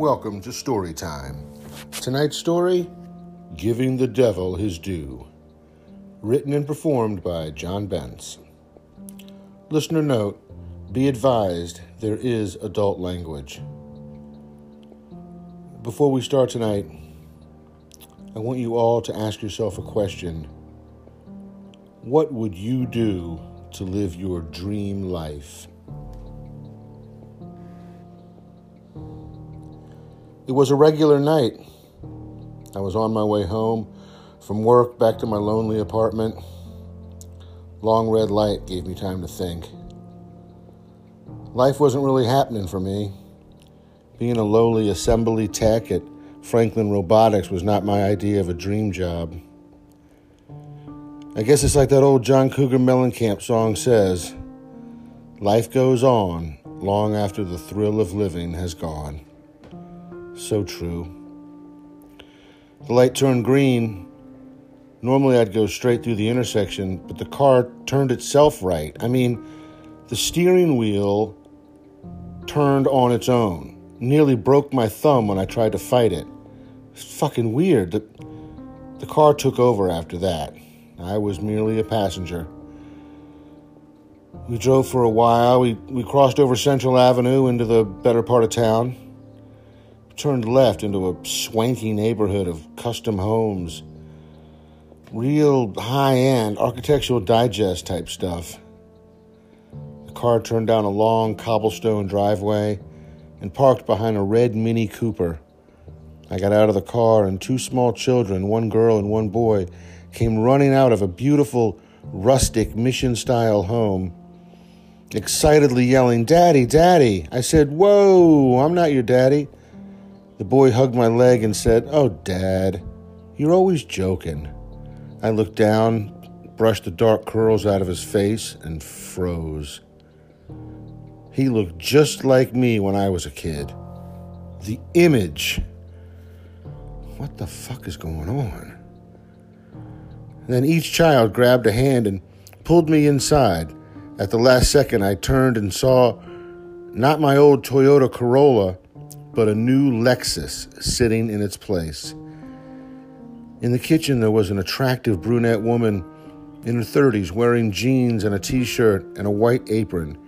Welcome to Story Time. Tonight's story Giving the Devil His Due. Written and performed by John Bentz. Listener note Be advised there is adult language. Before we start tonight, I want you all to ask yourself a question What would you do to live your dream life? It was a regular night. I was on my way home from work back to my lonely apartment. Long red light gave me time to think. Life wasn't really happening for me. Being a lowly assembly tech at Franklin Robotics was not my idea of a dream job. I guess it's like that old John Cougar Mellencamp song says Life goes on long after the thrill of living has gone. So true. The light turned green. Normally I'd go straight through the intersection, but the car turned itself right. I mean, the steering wheel turned on its own. Nearly broke my thumb when I tried to fight it. It's fucking weird. The, the car took over after that. I was merely a passenger. We drove for a while. We, we crossed over Central Avenue into the better part of town turned left into a swanky neighborhood of custom homes. Real high end architectural digest type stuff. The car turned down a long cobblestone driveway and parked behind a red Mini Cooper. I got out of the car, and two small children, one girl and one boy, came running out of a beautiful, rustic, mission style home, excitedly yelling, Daddy, Daddy. I said, Whoa, I'm not your daddy. The boy hugged my leg and said, Oh, Dad, you're always joking. I looked down, brushed the dark curls out of his face, and froze. He looked just like me when I was a kid. The image. What the fuck is going on? then each child grabbed a hand and pulled me inside. At the last second, I turned and saw not my old Toyota Corolla but a new Lexus sitting in its place. In the kitchen, there was an attractive brunette woman in her 30s wearing jeans and a t shirt and a white apron.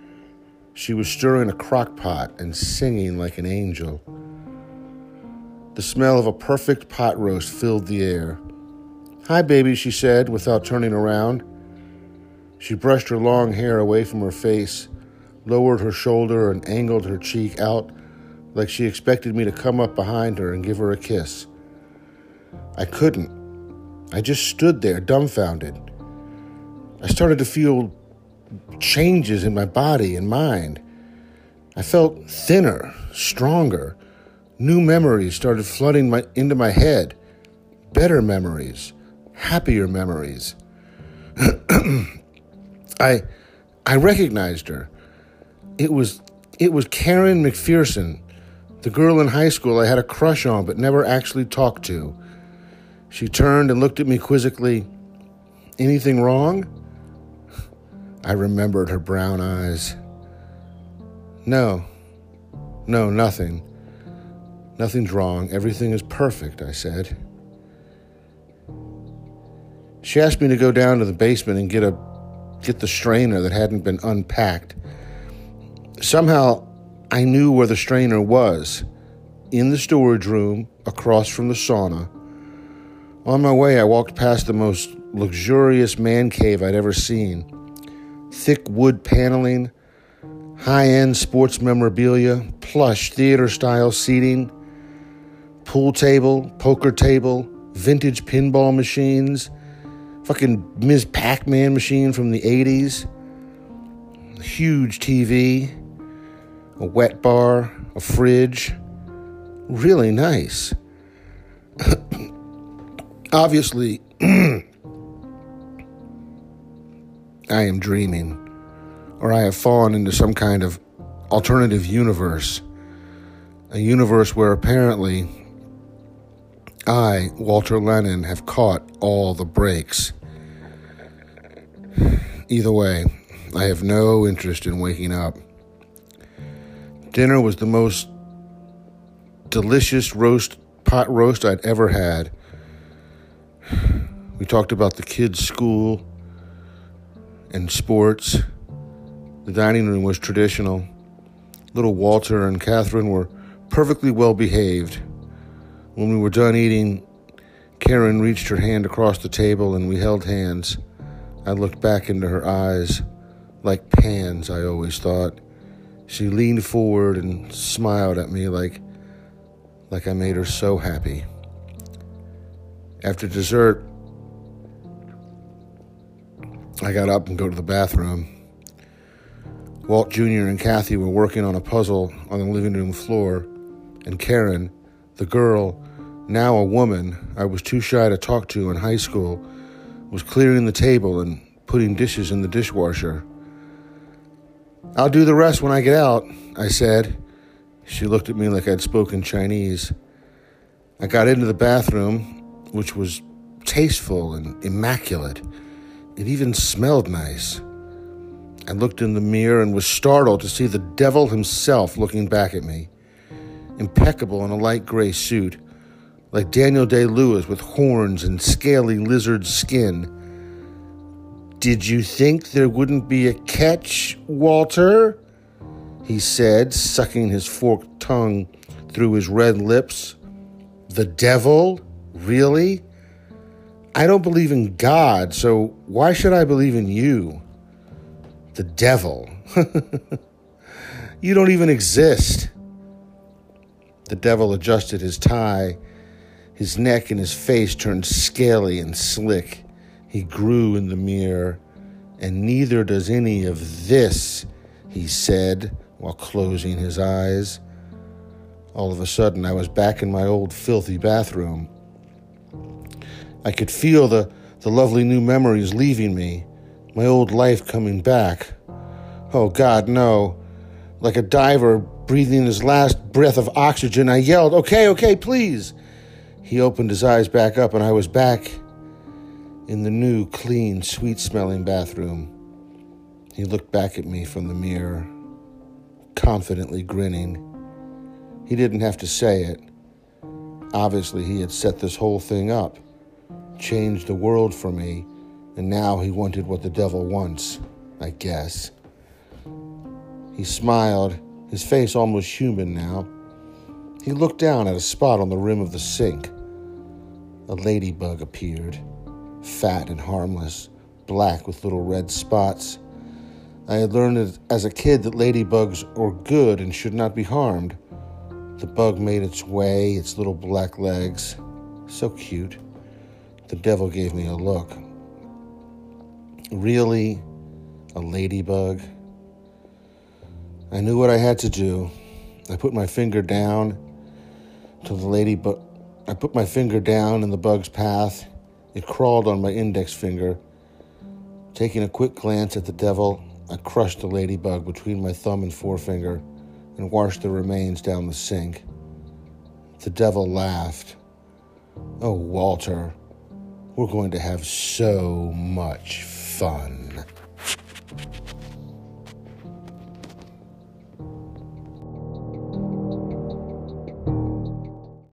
She was stirring a crock pot and singing like an angel. The smell of a perfect pot roast filled the air. Hi, baby, she said without turning around. She brushed her long hair away from her face, lowered her shoulder, and angled her cheek out like she expected me to come up behind her and give her a kiss. I couldn't. I just stood there, dumbfounded. I started to feel changes in my body and mind. I felt thinner, stronger. New memories started flooding my, into my head. Better memories, happier memories. I, I recognized her. It was, it was Karen McPherson, the girl in high school I had a crush on but never actually talked to. She turned and looked at me quizzically. Anything wrong? I remembered her brown eyes. No, no, nothing. Nothing's wrong. Everything is perfect, I said. She asked me to go down to the basement and get a get the strainer that hadn't been unpacked. Somehow I knew where the strainer was in the storage room across from the sauna. On my way, I walked past the most luxurious man cave I'd ever seen. Thick wood paneling, high end sports memorabilia, plush theater style seating, pool table, poker table, vintage pinball machines, fucking Ms. Pac Man machine from the 80s, huge TV a wet bar, a fridge. Really nice. Obviously, I am dreaming, or I have fallen into some kind of alternative universe. A universe where apparently I, Walter Lennon, have caught all the breaks. Either way, I have no interest in waking up. Dinner was the most delicious roast pot roast I'd ever had. We talked about the kids' school and sports. The dining room was traditional. Little Walter and Catherine were perfectly well behaved. When we were done eating, Karen reached her hand across the table and we held hands. I looked back into her eyes, like pans, I always thought. She leaned forward and smiled at me like, like I made her so happy. After dessert, I got up and go to the bathroom. Walt Jr. and Kathy were working on a puzzle on the living room floor, and Karen, the girl, now a woman I was too shy to talk to in high school, was clearing the table and putting dishes in the dishwasher. I'll do the rest when I get out, I said. She looked at me like I'd spoken Chinese. I got into the bathroom, which was tasteful and immaculate. It even smelled nice. I looked in the mirror and was startled to see the devil himself looking back at me. Impeccable in a light gray suit, like Daniel Day Lewis with horns and scaly lizard skin. Did you think there wouldn't be a catch, Walter? He said, sucking his forked tongue through his red lips. The devil? Really? I don't believe in God, so why should I believe in you? The devil. you don't even exist. The devil adjusted his tie. His neck and his face turned scaly and slick. He grew in the mirror. And neither does any of this, he said while closing his eyes. All of a sudden, I was back in my old filthy bathroom. I could feel the, the lovely new memories leaving me, my old life coming back. Oh, God, no. Like a diver breathing his last breath of oxygen, I yelled, Okay, okay, please. He opened his eyes back up, and I was back in the new, clean, sweet smelling bathroom. He looked back at me from the mirror, confidently grinning. He didn't have to say it. Obviously, he had set this whole thing up, changed the world for me, and now he wanted what the devil wants, I guess. He smiled, his face almost human now. He looked down at a spot on the rim of the sink. A ladybug appeared fat and harmless, black with little red spots. I had learned as a kid that ladybugs are good and should not be harmed. The bug made its way, its little black legs. So cute. The devil gave me a look. Really? A ladybug? I knew what I had to do. I put my finger down to the ladybug. I put my finger down in the bug's path it crawled on my index finger. Taking a quick glance at the devil, I crushed the ladybug between my thumb and forefinger and washed the remains down the sink. The devil laughed. Oh, Walter, we're going to have so much fun.